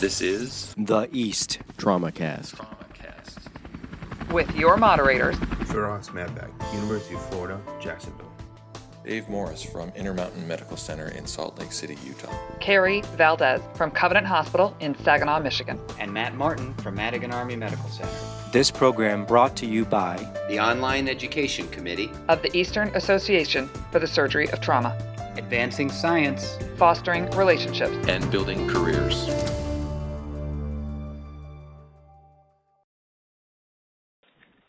This is The East TraumaCast. TraumaCast. with your moderators, Firas Madbak, University of Florida, Jacksonville. Dave Morris from Intermountain Medical Center in Salt Lake City, Utah. Carrie Valdez from Covenant Hospital in Saginaw, Michigan. and Matt Martin from Madigan Army Medical Center. This program brought to you by the Online Education Committee, of the Eastern Association for the Surgery of Trauma, Advancing Science. fostering relationships. And building careers.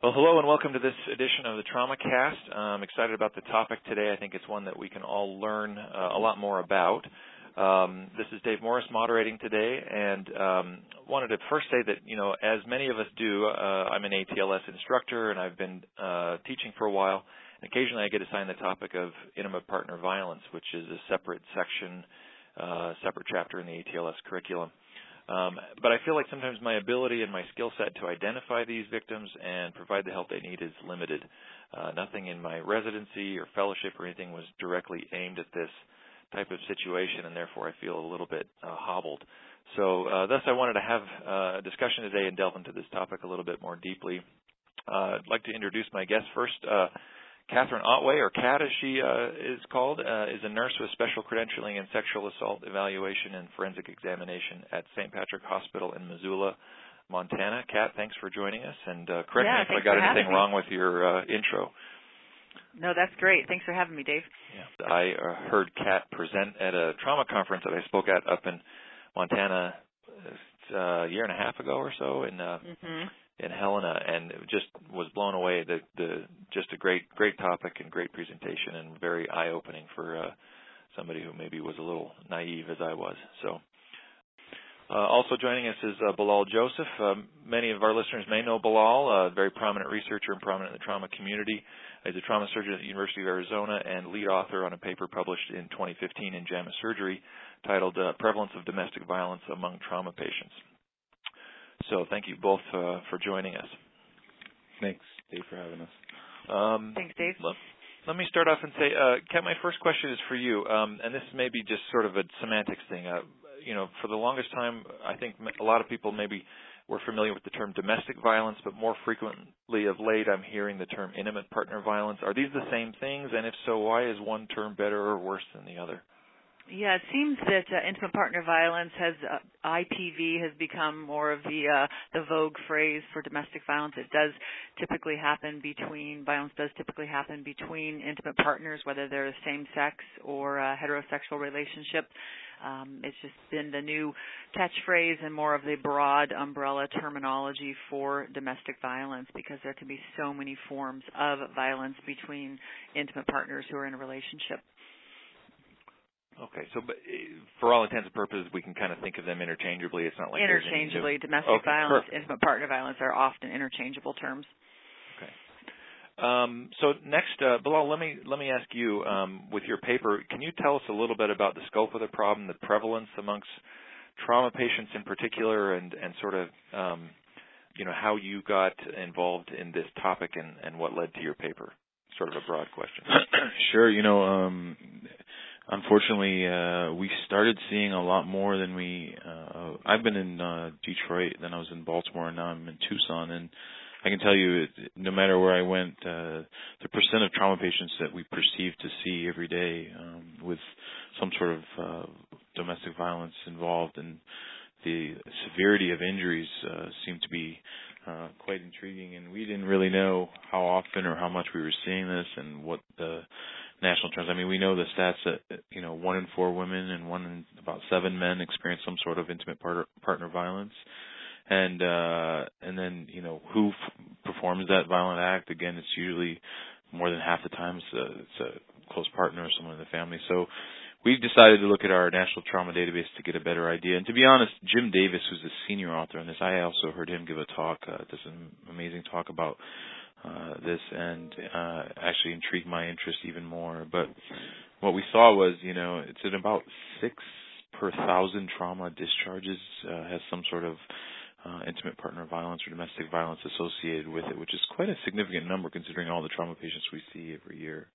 Well, hello and welcome to this edition of the TraumaCast. I'm excited about the topic today. I think it's one that we can all learn uh, a lot more about. Um, this is Dave Morris moderating today, and um, wanted to first say that you know, as many of us do, uh, I'm an ATLS instructor, and I've been uh, teaching for a while. And occasionally, I get assigned the topic of intimate partner violence, which is a separate section, uh, separate chapter in the ATLS curriculum. Um, but I feel like sometimes my ability and my skill set to identify these victims and provide the help they need is limited. Uh, nothing in my residency or fellowship or anything was directly aimed at this type of situation, and therefore I feel a little bit uh, hobbled. So, uh, thus, I wanted to have uh, a discussion today and delve into this topic a little bit more deeply. Uh, I'd like to introduce my guest first. Catherine Otway, or Kat as she uh, is called, uh, is a nurse with special credentialing in sexual assault evaluation and forensic examination at St. Patrick Hospital in Missoula, Montana. Kat, thanks for joining us, and uh, correct Yeah, me if I got anything me. wrong with your uh, intro. No, that's great. Thanks for having me, Dave. Yeah. I uh, heard Kat present at a trauma conference that I spoke at up in Montana uh, a year and a half ago or so, and uh, hmm in Helena, and just was blown away. The the just a great great topic and great presentation, and very eye opening for uh, somebody who maybe was a little naive as I was. So. Uh, also joining us is uh, Bellal Joseph. Um, many of our listeners may know Bellal, a very prominent researcher and prominent in the trauma community. He's a trauma surgeon at the University of Arizona and lead author on a paper published in 2015 in JAMA Surgery titled uh, Prevalence of Domestic Violence Among Trauma Patients. So thank you both uh, for joining us. Thanks, Dave, for having us. Um, Thanks, Dave. let, let me start off and say, uh, Kat, my first question is for you, um, and this may be just sort of a semantics thing. Uh, you know, for the longest time, I think a lot of people maybe were familiar with the term domestic violence, but more frequently of late, I'm hearing the term intimate partner violence. Are these the same things? And if so, why is one term better or worse than the other? Yeah, it seems that uh, intimate partner violence has uh, IPV has become more of the uh, the vogue phrase for domestic violence. It does typically happen between violence does typically happen between intimate partners, whether they're the same sex or a heterosexual relationship. Um, it's just been the new catchphrase and more of the broad umbrella terminology for domestic violence because there can be so many forms of violence between intimate partners who are in a relationship. Okay, so but, uh, for all intents and purposes, we can kind of think of them interchangeably. It's not like there's any interchangeably, domestic Okay, violence, perfect. intimate partner violence are often interchangeable terms. Okay. Um, so next, uh, Bellal, let me let me ask you, um, with your paper, can you tell us a little bit about the scope of the problem, the prevalence amongst trauma patients in particular, and and sort of, um, you know, how you got involved in this topic and and what led to your paper? Sort of a broad question. sure, you know, um unfortunately uh we started seeing a lot more than we uh I've been in uh Detroit, then I was in Baltimore, and now I'm in Tucson and I can tell you it, no matter where I went, uh the percent of trauma patients that we perceive to see every day um with some sort of uh domestic violence involved and the severity of injuries uh seemed to be uh, quite intriguing, and we didn't really know how often or how much we were seeing this and what the national trends. I mean, we know the stats that you know one in four women and one in about seven men experience some sort of intimate partner, partner violence, and uh, and then you know who f- performs that violent act. Again, it's usually more than half the time it's a, it's a close partner or someone in the family. So we've decided to look at our national trauma database to get a better idea. And to be honest, Jim Davis, who's the senior author on this, I also heard him give a talk, uh, this an amazing talk about uh, this, and uh, actually intrigued my interest even more. But what we saw was, you know, it's at about six per thousand trauma discharges uh, has some sort of uh, intimate partner violence or domestic violence associated with it, which is quite a significant number considering all the trauma patients we see every year.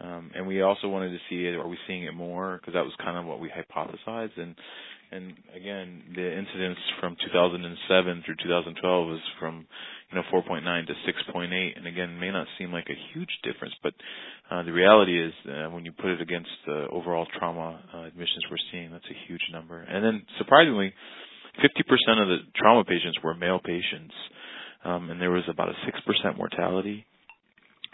Um, and we also wanted to see it. Are we seeing it more? Because that was kind of what we hypothesized. And and again, the incidence from 2007 through 2012 is from you know 4.9 to 6.8, and again, may not seem like a huge difference, but uh, the reality is uh, when you put it against the overall trauma uh, admissions we're seeing, that's a huge number. And then surprisingly, 50% of the trauma patients were male patients, um, and there was about a 6% mortality.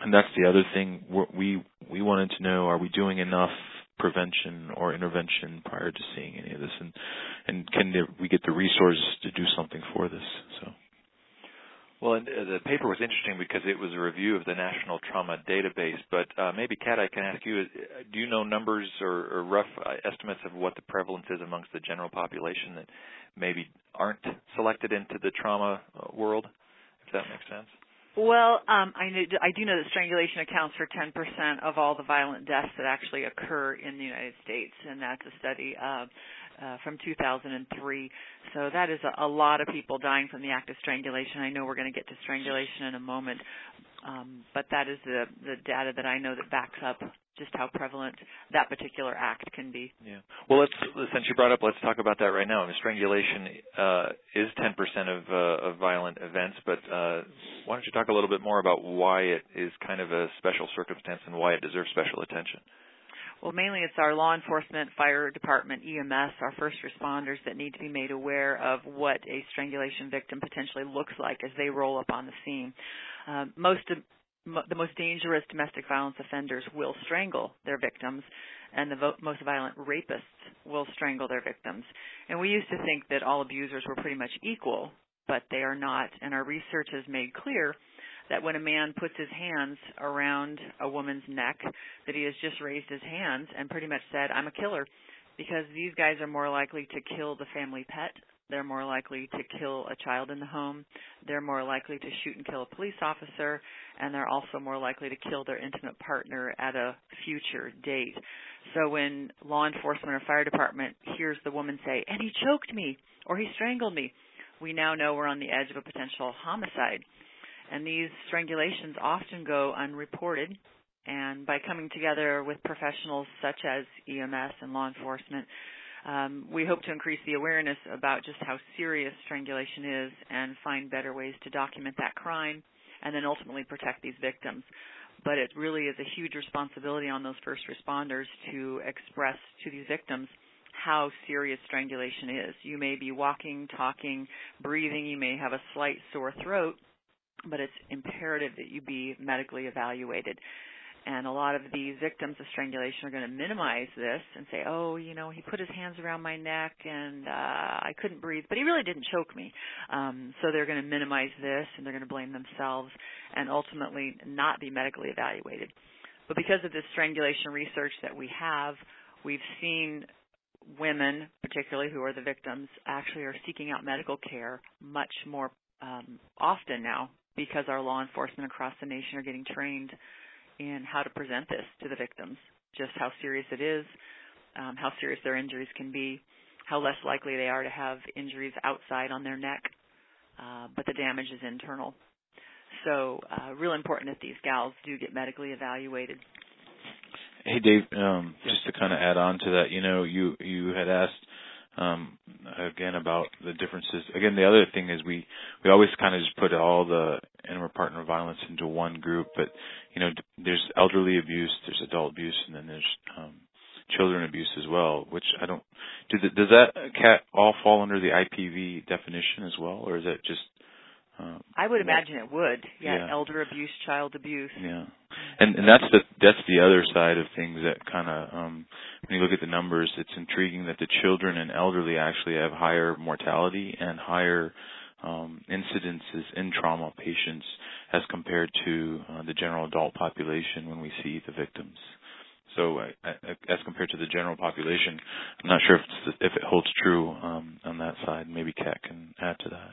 And that's the other thing we we wanted to know: Are we doing enough prevention or intervention prior to seeing any of this, and and can we get the resources to do something for this? So. Well, and, uh, the paper was interesting because it was a review of the National Trauma Database. But uh, maybe, Kat, I can ask you: uh, Do you know numbers or, or rough uh, estimates of what the prevalence is amongst the general population that maybe aren't selected into the trauma world? If that makes sense. Well, um, I, know, I do know that strangulation accounts for 10% of all the violent deaths that actually occur in the United States, and that's a study uh, uh, from 2003. So that is a, a lot of people dying from the act of strangulation. I know we're going to get to strangulation in a moment, um, but that is the, the data that I know that backs up just how prevalent that particular act can be. Yeah. Well, let's since you brought up, let's talk about that right now. I mean, strangulation uh, is 10% of uh, of violent events, but uh, why don't you talk a little bit more about why it is kind of a special circumstance and why it deserves special attention? Well, mainly it's our law enforcement, fire department, EMS, our first responders that need to be made aware of what a strangulation victim potentially looks like as they roll up on the scene. Uh, most the most dangerous domestic violence offenders will strangle their victims, and the vo- most violent rapists will strangle their victims. And we used to think that all abusers were pretty much equal, but they are not. And our research has made clear that when a man puts his hands around a woman's neck, that he has just raised his hands and pretty much said, "I'm a killer," because these guys are more likely to kill the family pet they're more likely to kill a child in the home. They're more likely to shoot and kill a police officer. And they're also more likely to kill their intimate partner at a future date. So when law enforcement or fire department hears the woman say, and he choked me or he strangled me, we now know we're on the edge of a potential homicide. And these strangulations often go unreported. And by coming together with professionals such as EMS and law enforcement, um, we hope to increase the awareness about just how serious strangulation is and find better ways to document that crime and then ultimately protect these victims. But it really is a huge responsibility on those first responders to express to these victims how serious strangulation is. You may be walking, talking, breathing, you may have a slight sore throat, but it's imperative that you be medically evaluated. And a lot of these victims of strangulation are going to minimize this and say, "Oh, you know, he put his hands around my neck and uh, I couldn't breathe, but he really didn't choke me." Um, so they're going to minimize this and they're going to blame themselves and ultimately not be medically evaluated. But because of this strangulation research that we have, we've seen women, particularly who are the victims, actually are seeking out medical care much more um, often now because our law enforcement across the nation are getting trained in how to present this to the victims, just how serious it is, um, how serious their injuries can be, how less likely they are to have injuries outside on their neck, uh, but the damage is internal. So, uh, real important that these gals do get medically evaluated. Hey, Dave. Um. Just to kind of add on to that, you know, you you had asked um, again about the differences. Again, the other thing is we we always kind of just put all the intimate partner violence into one group, but you know, there's elderly abuse, there's adult abuse, and then there's um, children abuse as well. Which I don't. Does, it, does that cat all fall under the IPV definition as well, or is that just um, I would imagine it would. Yeah, yeah, elder abuse, child abuse. Yeah, and and that's the that's the other side of things that kind of um, when you look at the numbers, it's intriguing that the children and elderly actually have higher mortality and higher um, incidences in trauma patients as compared to uh, the general adult population when we see the victims. So, uh, as compared to the general population, I'm not sure if, if it holds true um, on that side. Maybe Kat can add to that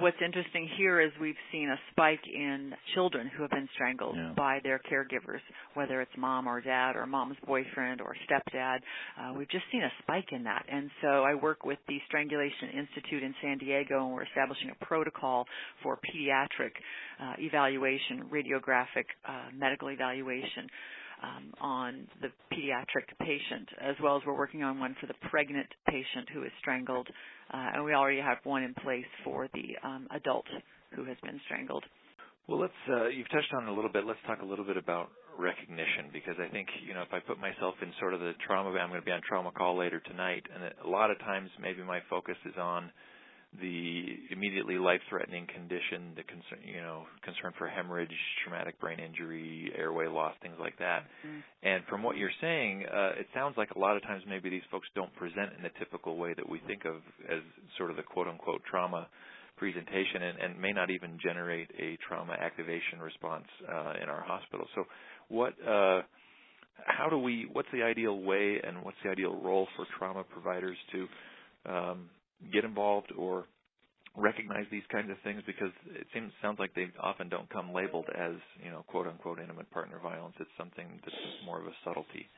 what's interesting here is we've seen a spike in children who have been strangled yeah. by their caregivers, whether it's mom or dad or mom's boyfriend or stepdad. Uh, we've just seen a spike in that. And so I work with the Strangulation Institute in San Diego, and we're establishing a protocol for pediatric uh, evaluation, radiographic uh, medical evaluation. um, on the pediatric patient, as well as we're working on one for the pregnant patient who is strangled, uh, and we already have one in place for the um, adult who has been strangled. Well, let's. Uh, you've touched on it a little bit. Let's talk a little bit about recognition because I think you know if I put myself in sort of the trauma, I'm going to be on trauma call later tonight, and a lot of times maybe my focus is on the immediately life-threatening condition, the concern, you know, concern for hemorrhage, traumatic brain injury, airway loss, things like that. Mm. And from what you're saying, uh, it sounds like a lot of times maybe these folks don't present in the typical way that we think of as sort of the quote-unquote trauma presentation, and, and may not even generate a trauma activation response uh, in our hospital. So, what? Uh, how do we? What's the ideal way, and what's the ideal role for trauma providers to um, get involved or recognize these kinds of things because it seems sounds like they often don't come labeled as you know quote unquote intimate partner violence. It's something that's more of a subtlety.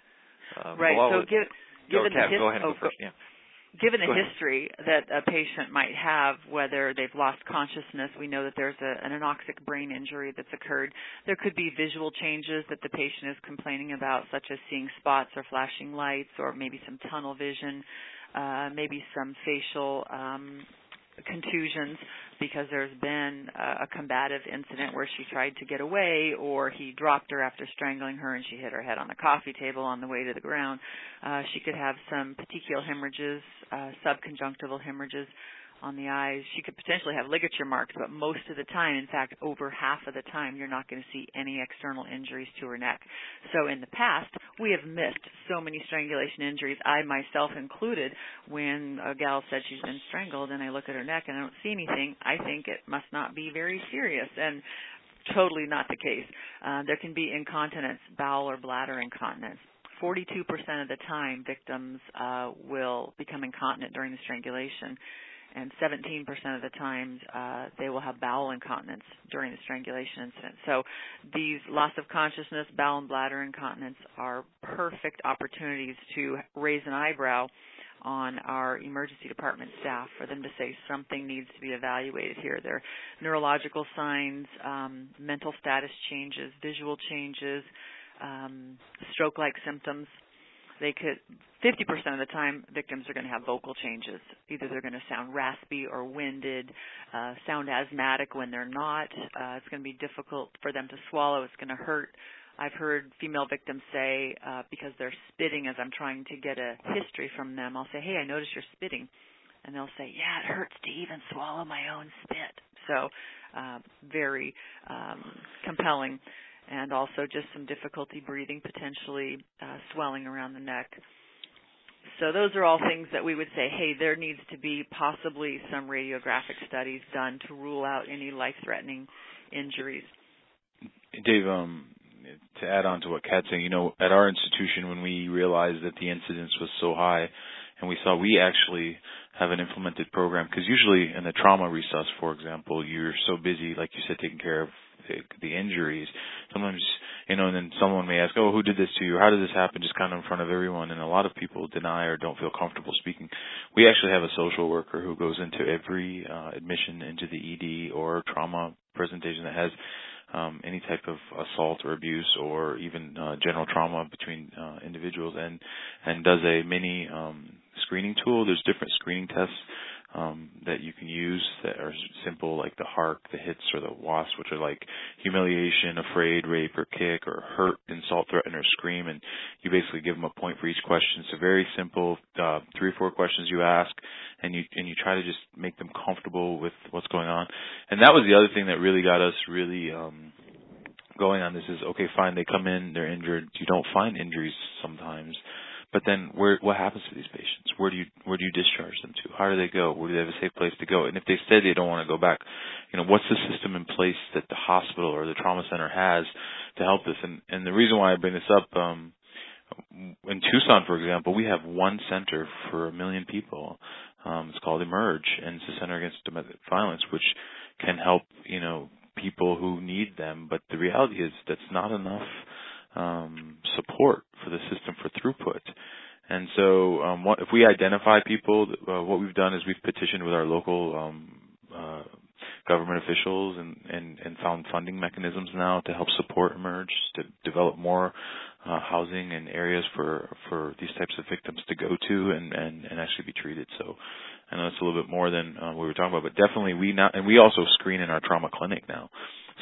Um, right. So give, given the his- go ahead oh, go first. Yeah. Given the history that a patient might have, whether they've lost consciousness, we know that there's a, an anoxic brain injury that's occurred. There could be visual changes that the patient is complaining about, such as seeing spots or flashing lights, or maybe some tunnel vision uh, maybe some facial um, contusions because there's been a, a combative incident where she tried to get away or he dropped her after strangling her and she hit her head on the coffee table on the way to the ground. Uh, she could have some petechial hemorrhages, uh, subconjunctival hemorrhages on the eyes. She could potentially have ligature marks, but most of the time, in fact, over half of the time, you're not going to see any external injuries to her neck. So in the past, we have missed so many strangulation injuries, I myself included, when a gal said she's been strangled and I look at her neck and I don't see anything, I think it must not be very serious. And totally not the case. Uh, there can be incontinence, bowel or bladder incontinence. 42% of the time, victims uh, will become incontinent during the strangulation and 17% of the times uh, they will have bowel incontinence during the strangulation incident. So these loss of consciousness, bowel and bladder incontinence are perfect opportunities to raise an eyebrow on our emergency department staff for them to say something needs to be evaluated here. There are neurological signs, um, mental status changes, visual changes, um, stroke-like symptoms they could 50% of the time victims are going to have vocal changes. Either they're going to sound raspy or winded, uh, sound asthmatic when they're not. Uh, it's going to be difficult for them to swallow. It's going to hurt. I've heard female victims say uh, because they're spitting as I'm trying to get a history from them, I'll say, "Hey, I noticed you're spitting," and they'll say, "Yeah, it hurts to even swallow my own spit." So, uh, very um, compelling and also just some difficulty breathing, potentially uh, swelling around the neck. So those are all things that we would say, hey, there needs to be possibly some radiographic studies done to rule out any life-threatening injuries. Dave, um, to add on to what Kat's saying, you know, at our institution, when we realized that the incidence was so high, and we saw we actually have an implemented program because usually in the trauma resus, for example, you're so busy, like you said, taking care of the injuries. Sometimes, you know, and then someone may ask, "Oh, who did this to you? How did this happen?" Just kind of in front of everyone, and a lot of people deny or don't feel comfortable speaking. We actually have a social worker who goes into every uh, admission into the ED or trauma presentation that has um, any type of assault or abuse or even uh, general trauma between uh, individuals and and does a mini um, screening tool. There's different screening tests um, that you can use that are simple, like the HARK, the HITS, or the WAST, which are like humiliation, afraid, rape, or kick, or hurt, insult, threaten, or scream, and you basically give them a point for each question. So very simple, uh, three or four questions you ask, and you and you try to just make them comfortable with what's going on. And that was the other thing that really got us really um, going on this. Is okay, fine, they come in, they're injured. You don't find injuries sometimes but then where what happens to these patients? Where do you where do you discharge them to? How do they go? Where do they have a safe place to go? And if they say they don't want to go back, you know, what's the system in place that the hospital or the trauma center has to help this? And and the reason why I bring this up, um in Tucson, for example, we have one center for a million people. Um, it's called Emerge, and it's a center against domestic violence, which can help you know people who need them. But the reality is that's not enough um, support for the system for throughput. And so, um, what, if we identify people, uh, what we've done is we've petitioned with our local um, uh, government officials and, and, and found funding mechanisms now to help support Emerge, to develop more uh, housing and areas for for these types of victims to go to and and, and actually be treated. So I know it's a little bit more than uh, we were talking about, but definitely we now and we also screen in our trauma clinic now.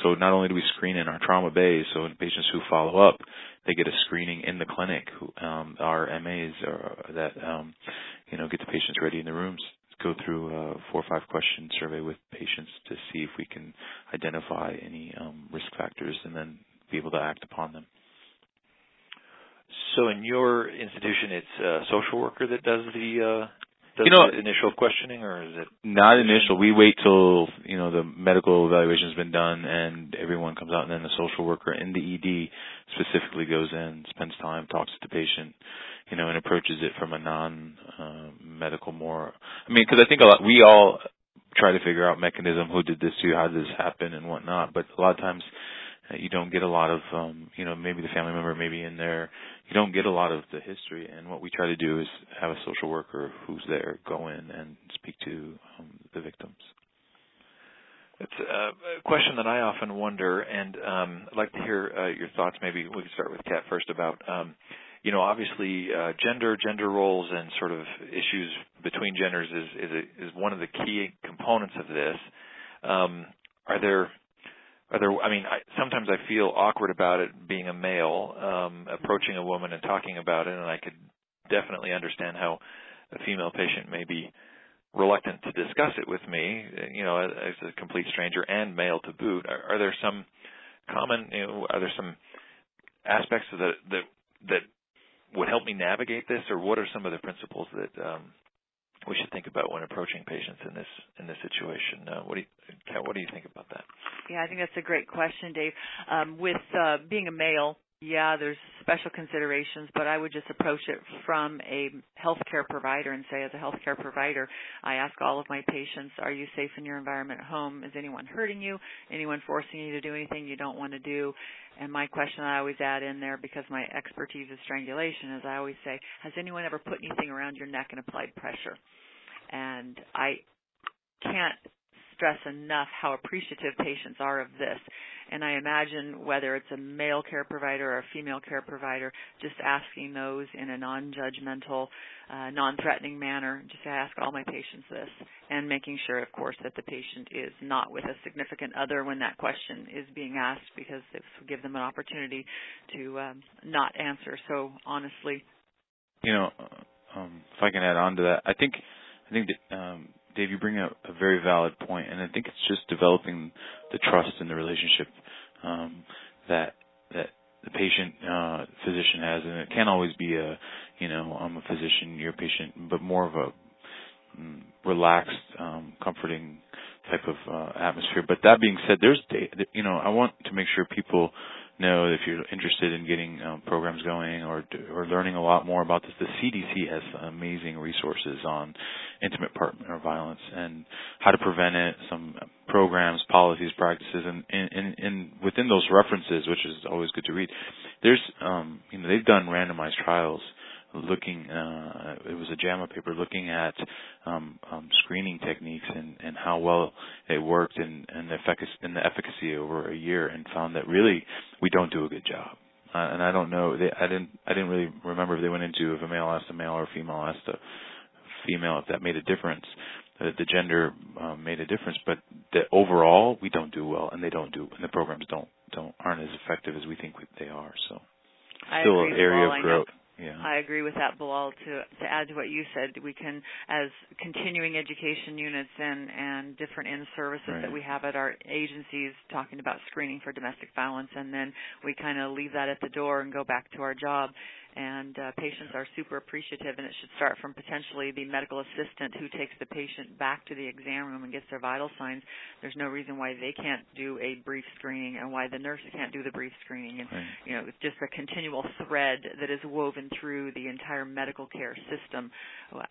So not only do we screen in our trauma bays, so in patients who follow up, they get a screening in the clinic. Um, our MAs are, that um, you know get the patients ready in the rooms go through a four or five question survey with patients to see if we can identify any um, risk factors and then be able to act upon them. So in your institution, it's a social worker that does the uh, you know, the initial questioning, or is it not initial? We wait till you know the medical evaluation has been done and everyone comes out, and then the social worker in the ED specifically goes in, spends time, talks to the patient, you know, and approaches it from a non-medical, uh, more. I mean, because I think a lot we all try to figure out mechanism, who did this to you, how did this happen, and whatnot. But a lot of times you don't get a lot of um you know maybe the family member maybe in there you don't get a lot of the history and what we try to do is have a social worker who's there go in and speak to um, the victims it's a question that I often wonder, and um, I'd like to hear uh, your thoughts. Maybe we could start with Kat first about, um, you know, obviously uh, gender, gender roles, and sort of issues between genders is is, a, is one of the key components of this. Um, are there there i mean I, sometimes i feel awkward about it being a male um approaching a woman and talking about it and i could definitely understand how a female patient may be reluctant to discuss it with me you know as a complete stranger and male to boot. Are, are there some common you know are there some aspects of that that that would help me navigate this or what are some of the principles that um we should think about when approaching patients in this in this situation. Uh, what do you, Kat, what do you think about that? Yeah, I think that's a great question, Dave. Um, with uh, being a male, yeah, there's special considerations, but I would just approach it from a healthcare provider and say, as a healthcare provider, I ask all of my patients, are you safe in your environment at home? Is anyone hurting you? Anyone forcing you to do anything you don't want to do? And my question I always add in there, because my expertise is strangulation, is I always say, has anyone ever put anything around your neck and applied pressure? And I can't stress enough how appreciative patients are of this. And I imagine whether it's a male care provider or a female care provider, just asking those in a non-judgmental, uh, non-threatening manner, just ask all my patients this, and making sure, of course, that the patient is not with a significant other when that question is being asked, because this will give them an opportunity to um, not answer so honestly. You know, um, if I can add on to that, I think I think that um, Dave, you bring up a very valid point, and I think it's just developing the trust in the relationship um, that that the patient uh, physician has, and it can't always be a, you know, I'm a physician, you're a patient, but more of a mm, relaxed, um, comforting type of uh, atmosphere. But that being said, there's, you know, I want to make sure people know if you're interested in getting um, programs going or or learning a lot more about this. The CDC has amazing resources on intimate partner violence and how to prevent it. Some programs, policies, practices, and in, in, within those references, which is always good to read. There's um, you know they've done randomized trials looking uh, it was a JAMA paper looking at um, um, screening techniques and, and how well it worked and, and the efficacy and the efficacy over a year and found that really we don't do a good job. Uh, and I don't know they, I didn't I didn't really remember if they went into if a male asked a male or a female asked a female if that made a difference. Uh, the gender um, made a difference, but the overall we don't do well, and they don't do, and the programs don't don't aren't as effective as we think they are. So, still an area of growth. Yeah. I agree with that, Bellal. To to add to what you said, we can, as continuing education units and and different in services right. that we have at our agencies, talking about screening for domestic violence, and then we kind of leave that at the door and go back to our job and uh, patients are super appreciative and it should start from potentially the medical assistant who takes the patient back to the exam room and gets their vital signs. There's no reason why they can't do a brief screening and why the nurse can't do the brief screening. And right. you know it's just a continual thread that is woven through the entire medical care system.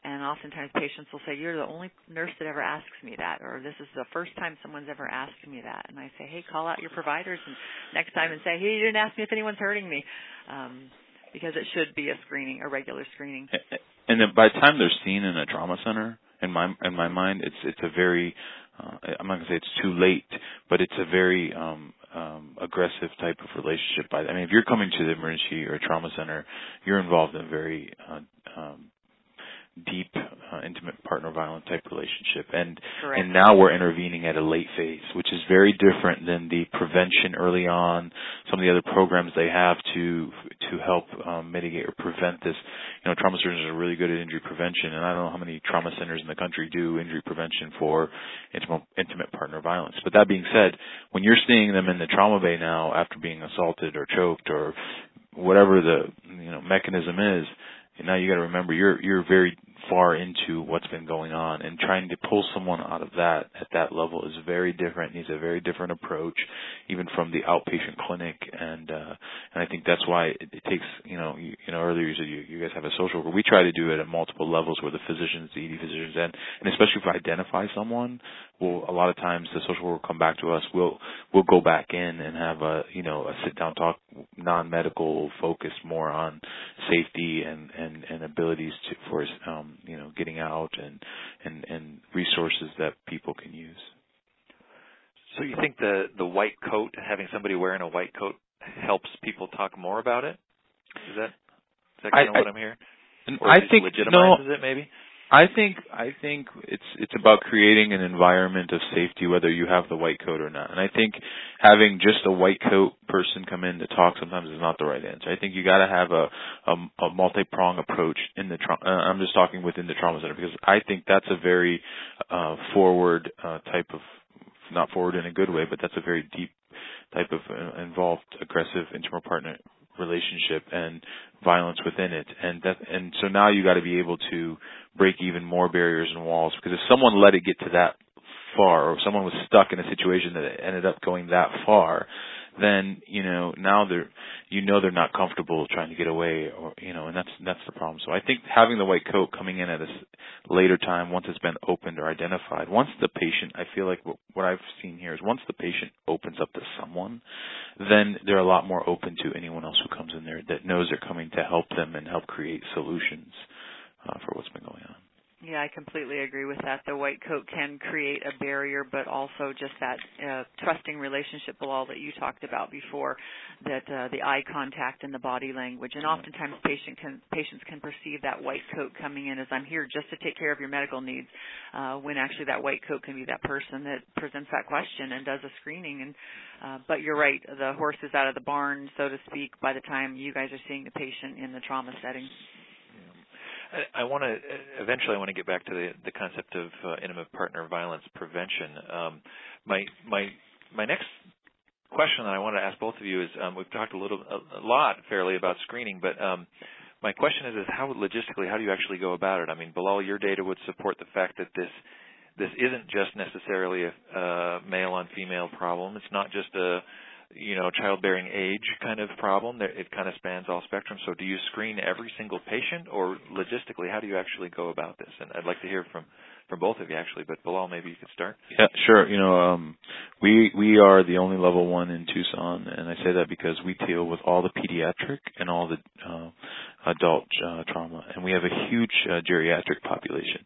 And oftentimes patients will say you're the only nurse that ever asks me that or this is the first time someone's ever asked me that. And i say hey call out your providers and next time and say hey you didn't ask me if anyone's hurting me um, because it should be a screening, a regular screening. And then by the time they're seen in a trauma center, in my in my mind, it's it's a very uh, I'm not gonna say it's too late, but it's a very um, um, aggressive type of relationship. By I mean, if you're coming to the emergency or trauma center, you're involved in a very uh, um, deep, uh, intimate partner violent type relationship. And Correct. and now we're intervening at a late phase, which is very different than the prevention early on. Some of the other programs they have to to help um, mitigate or prevent this. You know, trauma surgeons are really good at injury prevention, and I don't know how many trauma centers in the country do injury prevention for intimate, intimate partner violence. But that being said, when you're seeing them in the trauma bay now after being assaulted or choked or whatever the you know mechanism is and now you got to remember you're you're very far into what's been going on and trying to pull someone out of that at that level is very different needs a very different approach even from the outpatient clinic. And uh and I think that's why it, it takes you know you, you know earlier you said you, you guys have a social worker we try to do it at multiple levels where the physicians the ED physicians and and especially if we identify someone we'll a lot of times the social worker will come back to us. We'll we'll go back in and have a you know a sit down talk non medical focus more on safety and and and abilities to for um you know getting out and and and resources that people can use. So you think the the white coat, having somebody wearing a white coat, helps people talk more about it? Is that is that kind of I, what I'm hearing? Or I think legitimizes no, it maybe. I think I think it's it's about creating an environment of safety whether you have the white coat or not. And I think having just a white coat person come in to talk sometimes is not the right answer. I think you got to have a a, a multi-prong approach in the tra- uh, I'm just talking within the trauma center because I think that's a very uh forward uh type of not forward in a good way, but that's a very deep type of uh, involved aggressive intimate partner relationship and violence within it. And that and so now you got to be able to break even more barriers and walls because if someone let it get to that far or if someone was stuck in a situation that ended up going that far then you know now they're you know they're not comfortable trying to get away or you know and that's that's the problem. So i think having the white coat coming in at a later time once it's been opened or identified once the patient i feel like what what i've seen here is once the patient opens up to someone then they're a lot more open to anyone else who comes in there that knows they're coming to help them and help create solutions uh, for what's been going on yeah, I completely agree with that. The white coat can create a barrier, but also just that uh, trusting relationship, Bellal, that you talked about before, that uh, the eye contact and the body language. And oftentimes patient can, patients can perceive that white coat coming in as I'm here just to take care of your medical needs, uh, when actually that white coat can be that person that presents that question and does a screening. And uh, but you're right, the horse is out of the barn, so to speak, by the time you guys are seeing the patient in the trauma setting. I, want to eventually. I want to get back to the the concept of uh, intimate partner violence prevention. Um, my my my next question that I want to ask both of you is um, we've talked a little a, a lot fairly about screening, but um, my question is is how logistically how do you actually go about it? I mean, Bellal, your data would support the fact that this this isn't just necessarily a uh, male on female problem. It's not just a you know childbearing age kind of problem. It kind of spans all spectrum. So, do you screen every single patient, or logistically, how do you actually go about this? And I'd like to hear from from both of you actually. But Bellal, maybe you could start. Yeah, sure. You know, um, we we are the only level one in Tucson, and I say that because we deal with all the pediatric and all the uh, adult uh, trauma, and we have a huge uh, geriatric population.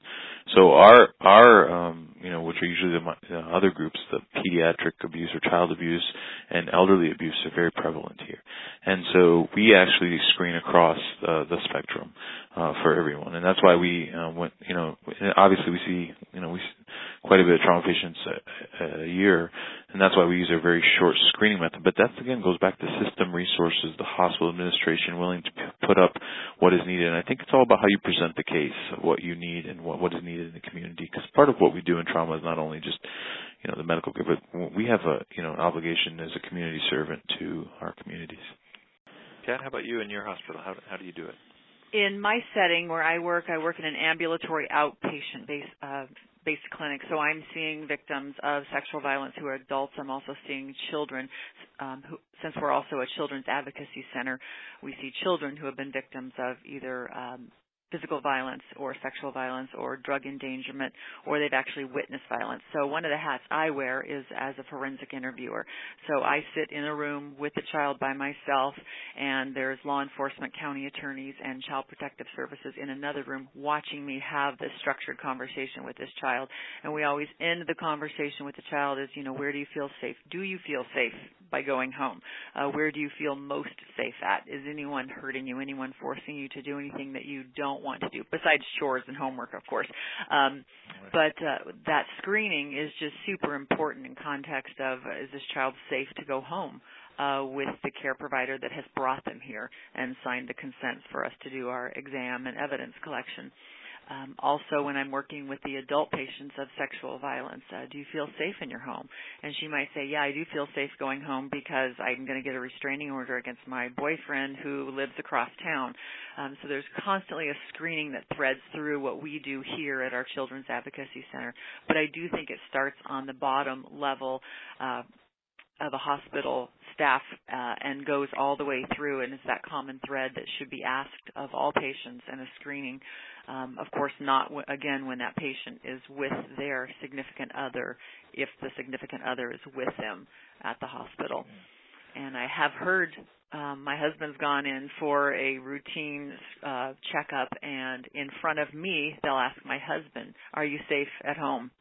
So our our um, you know, which are usually the uh, other groups, the pediatric abuse or child abuse and elderly abuse are very prevalent here, and so we actually screen across uh, the spectrum uh, for everyone, and that's why we uh, went. You know, obviously we see you know we quite a bit of trauma patients a, a year, and that's why we use a very short screening method. But that again goes back to system resources, the hospital administration willing to put up what is needed. And I think it's all about how you present the case, what you need, and what what is needed in the community. Because part of what we do in trauma is not only just you know the medical care, but we have a you know an obligation as a community servant to our communities. Kat, how about you in your hospital? How how do you do it? In my setting where I work, I work in an ambulatory outpatient based uh, based clinic. So I'm seeing victims of sexual violence who are adults. I'm also seeing children. Um, who, since we're also a children's advocacy center, we see children who have been victims of either um, physical violence or sexual violence or drug endangerment or they've actually witnessed violence. So one of the hats I wear is as a forensic interviewer. So I sit in a room with the child by myself and there's law enforcement, county attorneys and child protective services in another room watching me have this structured conversation with this child. And we always end the conversation with the child is, you know, where do you feel safe? Do you feel safe? By going home? Uh, where do you feel most safe at? Is anyone hurting you? Anyone forcing you to do anything that you don't want to do, besides chores and homework, of course? Um, but uh, that screening is just super important in context of uh, is this child safe to go home? Uh, with the care provider that has brought them here and signed the consents for us to do our exam and evidence collection. Um, also, when I'm working with the adult patients of sexual violence, uh, do you feel safe in your home? And she might say, Yeah, I do feel safe going home because I'm going to get a restraining order against my boyfriend who lives across town. Um, so there's constantly a screening that threads through what we do here at our Children's Advocacy Center. But I do think it starts on the bottom level. Uh, of a hospital staff uh, and goes all the way through and is that common thread that should be asked of all patients in a screening um, of course, not w- again when that patient is with their significant other, if the significant other is with them at the hospital. And I have heard um, my husband's gone in for a routine uh, checkup, and in front of me, they'll ask my husband, "Are you safe at home?"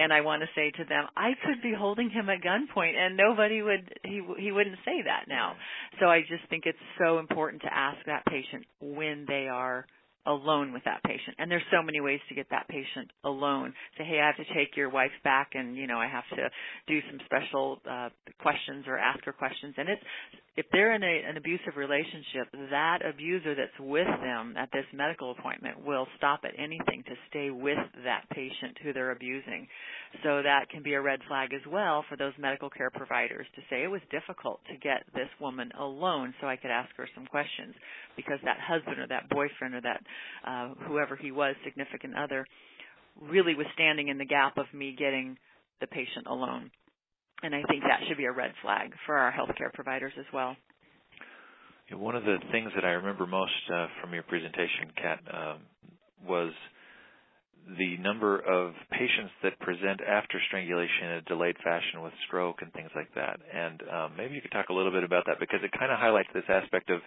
And I want to say to them, I could be holding him at gunpoint, and nobody would he he wouldn't say that now. So I just think it's so important to ask that patient when they are alone with that patient. And there's so many ways to get that patient alone. Say, hey, I have to take your wife back and, you know, I have to do some special uh, questions or ask her questions. And it's, if they're in a, an abusive relationship, that abuser that's with them at this medical appointment will stop at anything to stay with that patient who they're abusing. So that can be a red flag as well for those medical care providers to say it was difficult to get this woman alone so I could ask her some questions because that husband or that boyfriend or that uh, whoever he was, significant other, really was standing in the gap of me getting the patient alone. And I think that should be a red flag for our healthcare providers as well. One of the things that I remember most uh, from your presentation, Kat, um, was the number of patients that present after strangulation in a delayed fashion with stroke and things like that. And um, maybe you could talk a little bit about that because it kind of highlights this aspect of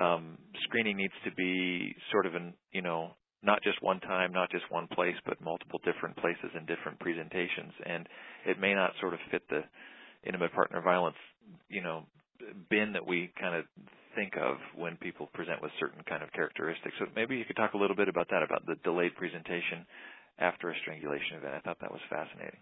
um, screening needs to be sort of an you know not just one time, not just one place, but multiple different places and different presentations. And it may not sort of fit the intimate partner violence, you know, bin that we kind of think of when people present with certain kind of characteristics. So maybe you could talk a little bit about that, about the delayed presentation after a strangulation event. I thought that was fascinating.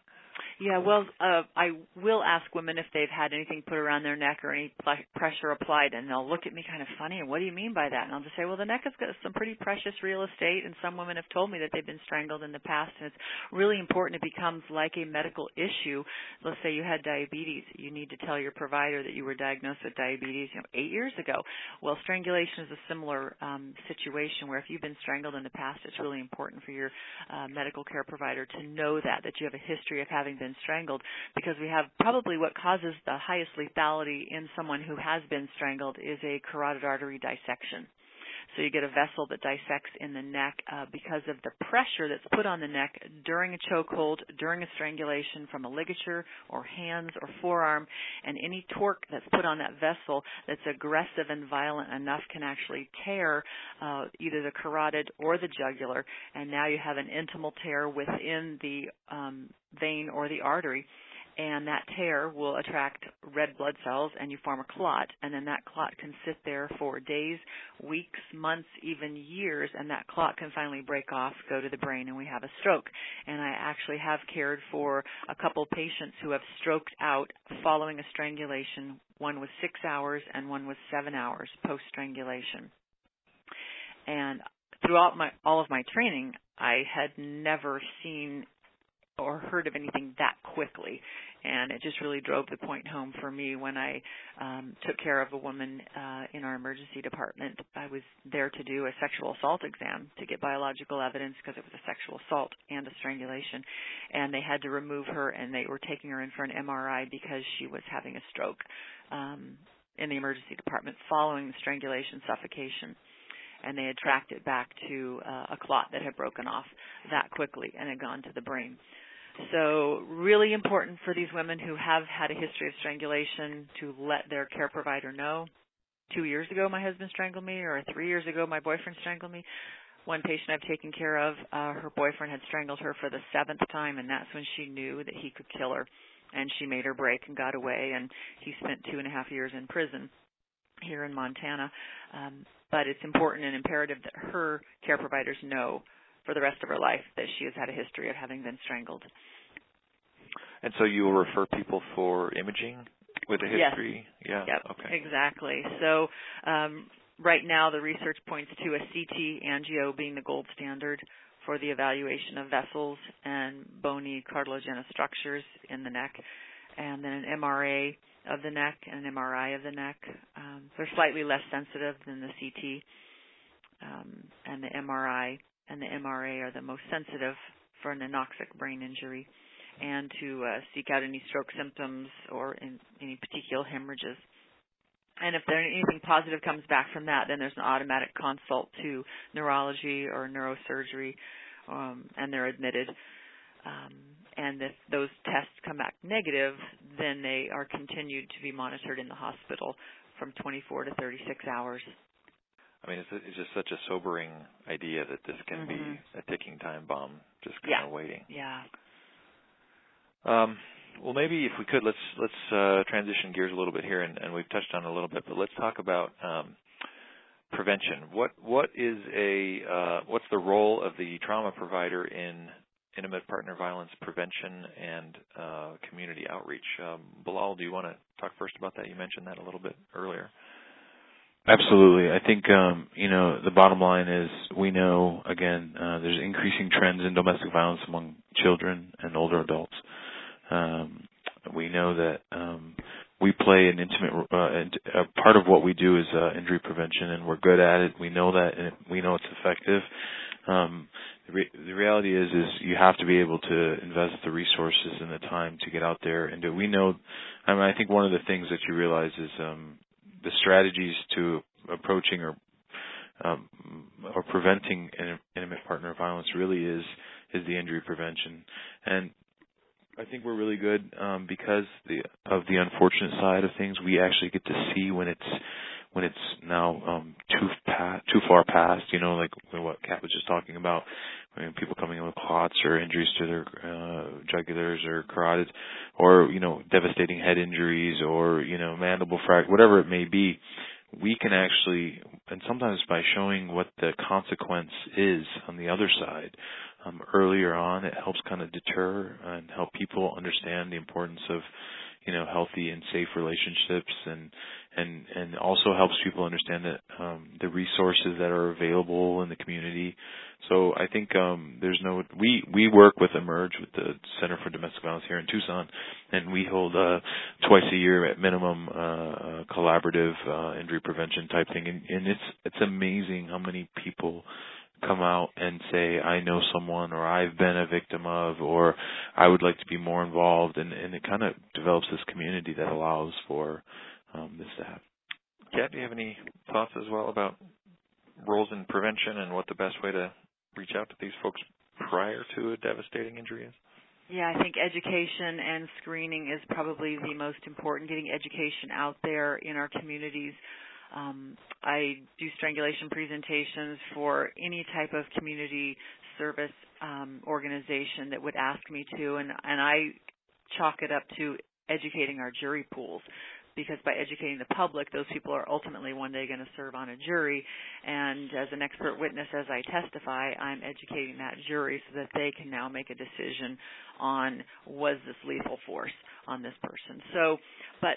Yeah, well, uh, I will ask women if they've had anything put around their neck or any pl- pressure applied, and they'll look at me kind of funny. And what do you mean by that? And I'll just say, well, the neck has got some pretty precious real estate, and some women have told me that they've been strangled in the past, and it's really important. It becomes like a medical issue. Let's say you had diabetes, you need to tell your provider that you were diagnosed with diabetes, you know, eight years ago. Well, strangulation is a similar um, situation where if you've been strangled in the past, it's really important for your uh, medical care provider to know that that you have a history of having been strangled because we have probably what causes the highest lethality in someone who has been strangled is a carotid artery dissection. So you get a vessel that dissects in the neck uh, because of the pressure that's put on the neck during a chokehold, during a strangulation from a ligature or hands or forearm, and any torque that's put on that vessel that's aggressive and violent enough can actually tear uh, either the carotid or the jugular, and now you have an intimal tear within the um, vein or the artery and that tear will attract red blood cells and you form a clot and then that clot can sit there for days, weeks, months, even years and that clot can finally break off, go to the brain and we have a stroke. And I actually have cared for a couple patients who have stroked out following a strangulation. One was 6 hours and one was 7 hours post strangulation. And throughout my all of my training, I had never seen or heard of anything that quickly. And it just really drove the point home for me when I um, took care of a woman uh, in our emergency department. I was there to do a sexual assault exam to get biological evidence because it was a sexual assault and a strangulation. And they had to remove her and they were taking her in for an MRI because she was having a stroke um, in the emergency department following the strangulation suffocation and they had tracked it back to uh, a clot that had broken off that quickly and had gone to the brain. So really important for these women who have had a history of strangulation to let their care provider know. Two years ago my husband strangled me or three years ago my boyfriend strangled me. One patient I've taken care of, uh, her boyfriend had strangled her for the seventh time and that's when she knew that he could kill her. and she made her break and got away, and he spent two and a half years in prison here in Montana. Um, but it's important and imperative that her care providers know for the rest of her life that she has had a history of having been strangled. And so you will refer people for imaging with a history? Yes. Yeah. Yep. Okay. Exactly. So um, right now the research points to a CT angio being the gold standard for the evaluation of vessels and bony cartilaginous structures in the neck, and then an MRA of the neck and an MRI of the neck. Um, they're slightly less sensitive than the CT, um, and the MRI and the MRA are the most sensitive for an anoxic brain injury and to uh, seek out any stroke symptoms or any particular hemorrhages. And if there anything positive comes back from that, then there's an automatic consult to neurology or neurosurgery, um, and they're admitted. Um, and if those tests come back negative, then they are continued to be monitored in the hospital from 24 to 36 hours. I mean, it's, it's just such a sobering idea that this can mm-hmm. be a ticking time bomb, just kind yeah. of waiting. Yeah. Um, well, maybe if we could, let's let's uh, transition gears a little bit here, and, and, we've touched on it a little bit, but let's talk about um, prevention. What what is a uh, what's the role of the trauma provider in intimate partner violence prevention and uh, community outreach? Um, Bellal, do you want to talk first about that? You mentioned that a little bit earlier. Absolutely. I think um, you know the bottom line is we know again uh, there's increasing trends in domestic violence among children and older adults. Um, we know that um, we play an intimate uh, part of what we do is uh, injury prevention, and we're good at it. We know that, and we know it's effective. Um, the, re- the reality is, is you have to be able to invest the resources and the time to get out there and do. We know. I mean, I think one of the things that you realize is um, the strategies to approaching or um, or preventing intimate partner violence really is is the injury prevention. And I think we're really good um, because the, of the unfortunate side of things. We actually get to see when it's when it's now um, too pa- too far past. You know, like what Kat was just talking about, people coming in with clots or injuries to their uh, jugulars or carotids, or you know, devastating head injuries or you know, mandible fracture, whatever it may be. We can actually, and sometimes by showing what the consequence is on the other side, um, earlier on. It helps kind of deter and help people understand the importance of you know healthy and safe relationships and and and also helps people understand that um the resources that are available in the community. So i think um there's no we we work with emerge with the center for domestic violence here in tucson and we hold uh twice a year at minimum uh collaborative uh injury prevention type thing. And, and it's it's amazing how many people come out and say I know someone or I've been a victim of or I would like to be more involved and, and it kind of develops this community that allows for um, this to happen. Kat, do you have any thoughts as well about roles in prevention and what the best way to reach out to these folks prior to a devastating injury is? Yeah, I think education and screening is probably the most important. Getting education out there in our communities um, I do strangulation presentations for any type of community service um, organization that would ask me to, and, and I chalk it up to educating our jury pools because by educating the public, those people are ultimately one day going to serve on a jury. And as an expert witness, as I testify, I'm educating that jury so that they can now make a decision on was this lethal force on this person. So, but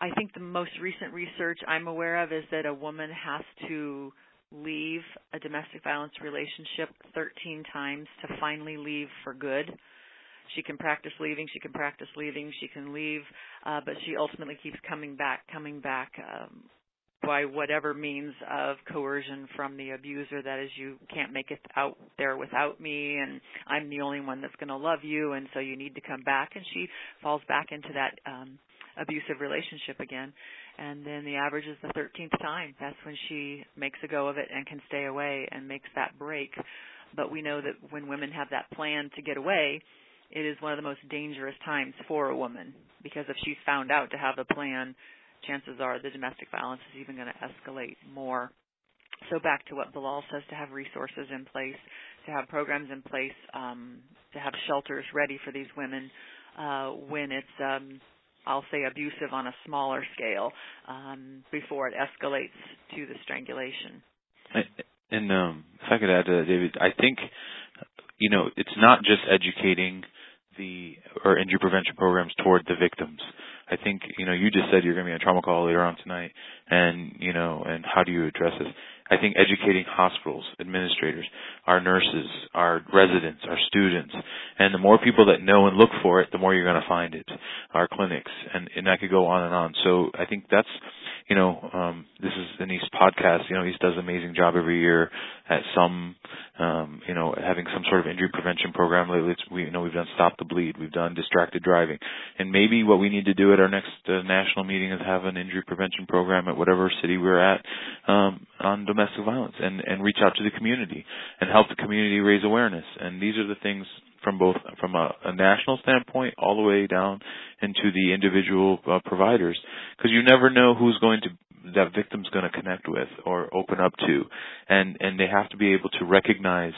I think the most recent research I'm aware of is that a woman has to leave a domestic violence relationship 13 times to finally leave for good. She can practice leaving, she can practice leaving, she can leave, uh, but she ultimately keeps coming back, coming back um, by whatever means of coercion from the abuser. That is, you can't make it out there without me, and I'm the only one that's going to love you, and so you need to come back. And she falls back into that um, abusive relationship again. And then the average is the 13th time. That's when she makes a go of it and can stay away and makes that break. But we know that when women have that plan to get away, it is one of the most dangerous times for a woman because if she's found out to have a plan, chances are the domestic violence is even going to escalate more. So back to what Bellal says, to have resources in place, to have programs in place, um, to have shelters ready for these women uh, when it's um, I'll say abusive on a smaller scale um, before it escalates to the strangulation. And um, if I could add to that, David, I think you know it's not just educating the or injury prevention programs toward the victims. I think you know you just said you're going to be on trauma call later on tonight, and you know, and how do you address this? I think educating hospitals, administrators, our nurses, our residents, our students, and the more people that know and look for it, the more you're going to find it. Our clinics, and and I could go on and on. So I think that's you know, um, this is East podcast. You know, East does an amazing job every year at some, um, you know, having some sort of injury prevention program. Lately, we you know we've done Stop the Bleed, we've done distracted driving, and maybe what we need to do at our next uh, national meeting is have an injury prevention program at whatever city we're at um, on domestic violence, and and reach out to the community and help the community raise awareness. And these are the things from both from a, a national standpoint all the way down into the individual uh, providers because you never know who's going to that victim's going to connect with or open up to. And and they have to be able to recognize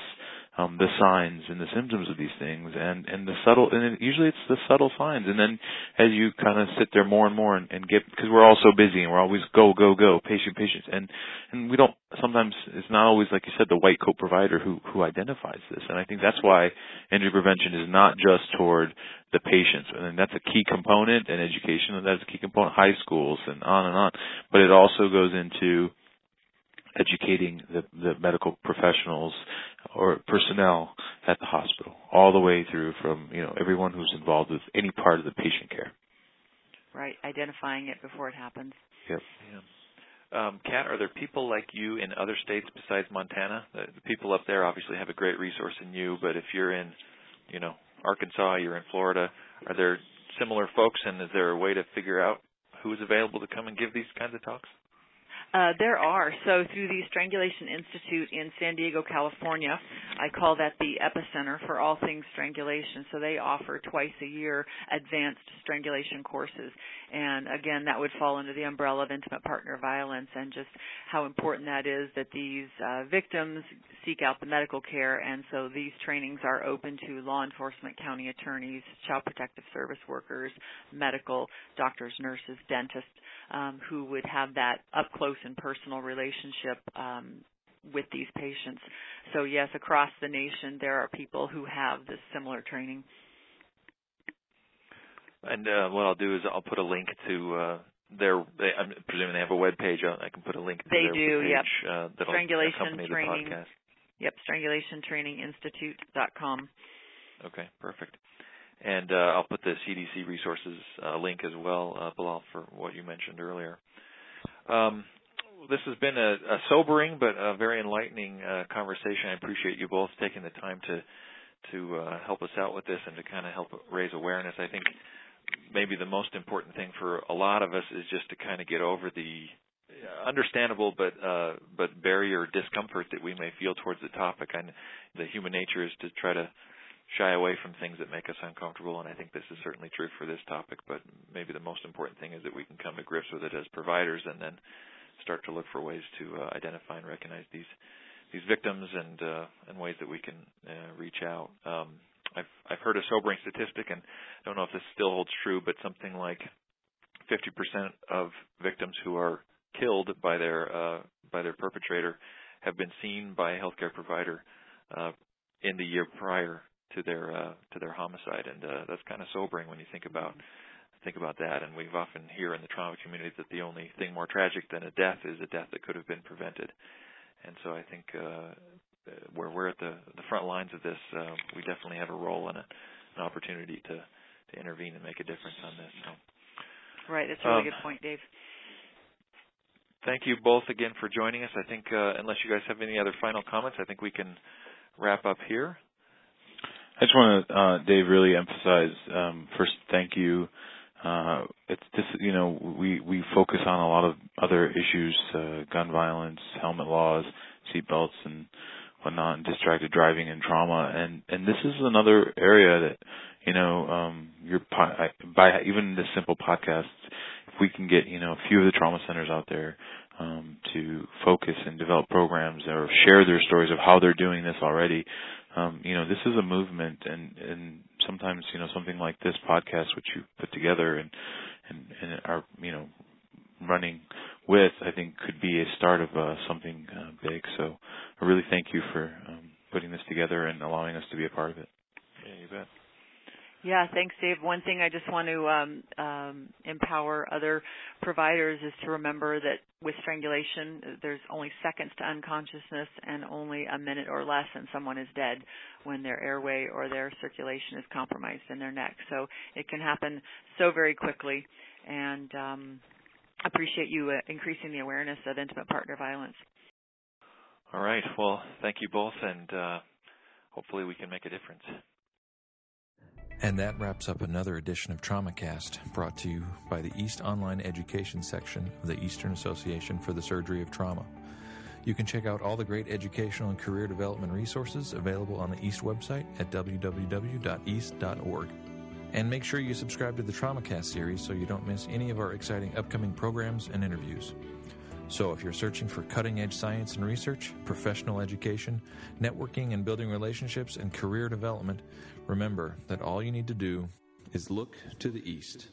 um, the signs and the symptoms of these things and and the subtle and it, usually it's the subtle signs. And then as you kind of sit there more and more and, and get because we're all so busy and we're always go go go patient patient and and we don't sometimes it's not always like you said the white coat provider who who identifies this. And I think that's why injury prevention is not just toward the patients. And that's a key component and education that's a key component high schools and on and on. But it also goes into educating the, the medical professionals or personnel at the hospital, all the way through from you know everyone who's involved with any part of the patient care. Right, identifying it before it happens. Yep. Yeah. Um, Kat, are there people like you in other states besides Montana? The, the people up there obviously have a great resource in you, but if you're in, you know, Arkansas, you're in Florida, are there similar folks, and is there a way to figure out who's available to come and give these kinds of talks? Uh, there are. So through the Strangulation Institute in San Diego, California, I call that the epicenter for all things strangulation. So they offer twice a year advanced strangulation courses. And again, that would fall under the umbrella of intimate partner violence and just how important that is that these uh, victims seek out the medical care. And so these trainings are open to law enforcement, county attorneys, child protective service workers, medical, doctors, nurses, dentists um, who would have that up close and personal relationship um, with these patients. So yes, across the nation there are people who have this similar training. And uh, what I'll do is I'll put a link to uh, their. They, I'm presuming they have a web page. I can put a link. To they their do. Page, yep. Uh, that'll Strangulation accompany training. the podcast. Yep. Strangulationtraininginstitute.com. Okay. Perfect. And uh, I'll put the CDC resources uh, link as well, uh, Bellal, for what you mentioned earlier. Um, this has been a, a, sobering but a very enlightening uh, conversation. I appreciate you both taking the time to to uh, help us out with this and to kind of help raise awareness. I think maybe the most important thing for a lot of us is just to kind of get over the understandable but uh, but barrier discomfort that we may feel towards the topic. And the human nature is to try to shy away from things that make us uncomfortable, and I think this is certainly true for this topic. But maybe the most important thing is that we can come to grips with it as providers, and then start to look for ways to uh, identify and recognize these these victims and uh, and ways that we can uh, reach out. Um, I've I've heard a sobering statistic, and I don't know if this still holds true, but something like 50% of victims who are killed by their uh, by their perpetrator have been seen by a healthcare provider uh, in the year prior to their uh, to their homicide, and uh, that's kind of sobering when you think about think about that. And we've often hear in the trauma community that the only thing more tragic than a death is a death that could have been prevented. And so I think uh, where we're at the the front lines of this, uh, we definitely have a role and a, an opportunity to to intervene and make a difference on this. So. Right, that's a really um, good point, Dave. Thank you both again for joining us. I think uh, unless you guys have any other final comments, I think we can wrap up here. I just want to, uh, Dave, really emphasize um, first, thank you. Uh, it's this, you know, we we focus on a lot of other issues, uh, gun violence, helmet laws, seat belts, and whatnot, and distracted driving and trauma, and and this is another area that, you know, um, your by even this simple podcast, if we can get you know a few of the trauma centers out there um, to focus and develop programs or share their stories of how they're doing this already, um, you know, this is a movement, and and sometimes you know something like this podcast, which you put together and and, and are you know running with, I think could be a start of uh, something uh, big. So I really thank you for um, putting this together and allowing us to be a part of it. Yeah, you bet. Yeah, thanks, Dave. One thing I just want to um, um, empower other providers is to remember that with strangulation, there's only seconds to unconsciousness and only a minute or less, and someone is dead when their airway or their circulation is compromised in their neck. So it can happen so very quickly, and um, appreciate you uh, increasing the awareness of intimate partner violence. All right. Well, thank you both, and uh, hopefully we can make a difference. And that wraps up another edition of TraumaCast, brought to you by the East Online Education section of the Eastern Association for the Surgery of Trauma. You can check out all the great educational and career development resources available on the East website at www.east.org. And make sure you subscribe to the TraumaCast series so you don't miss any of our exciting upcoming programs and interviews. So, if you're searching for cutting edge science and research, professional education, networking and building relationships, and career development, remember that all you need to do is look to the East.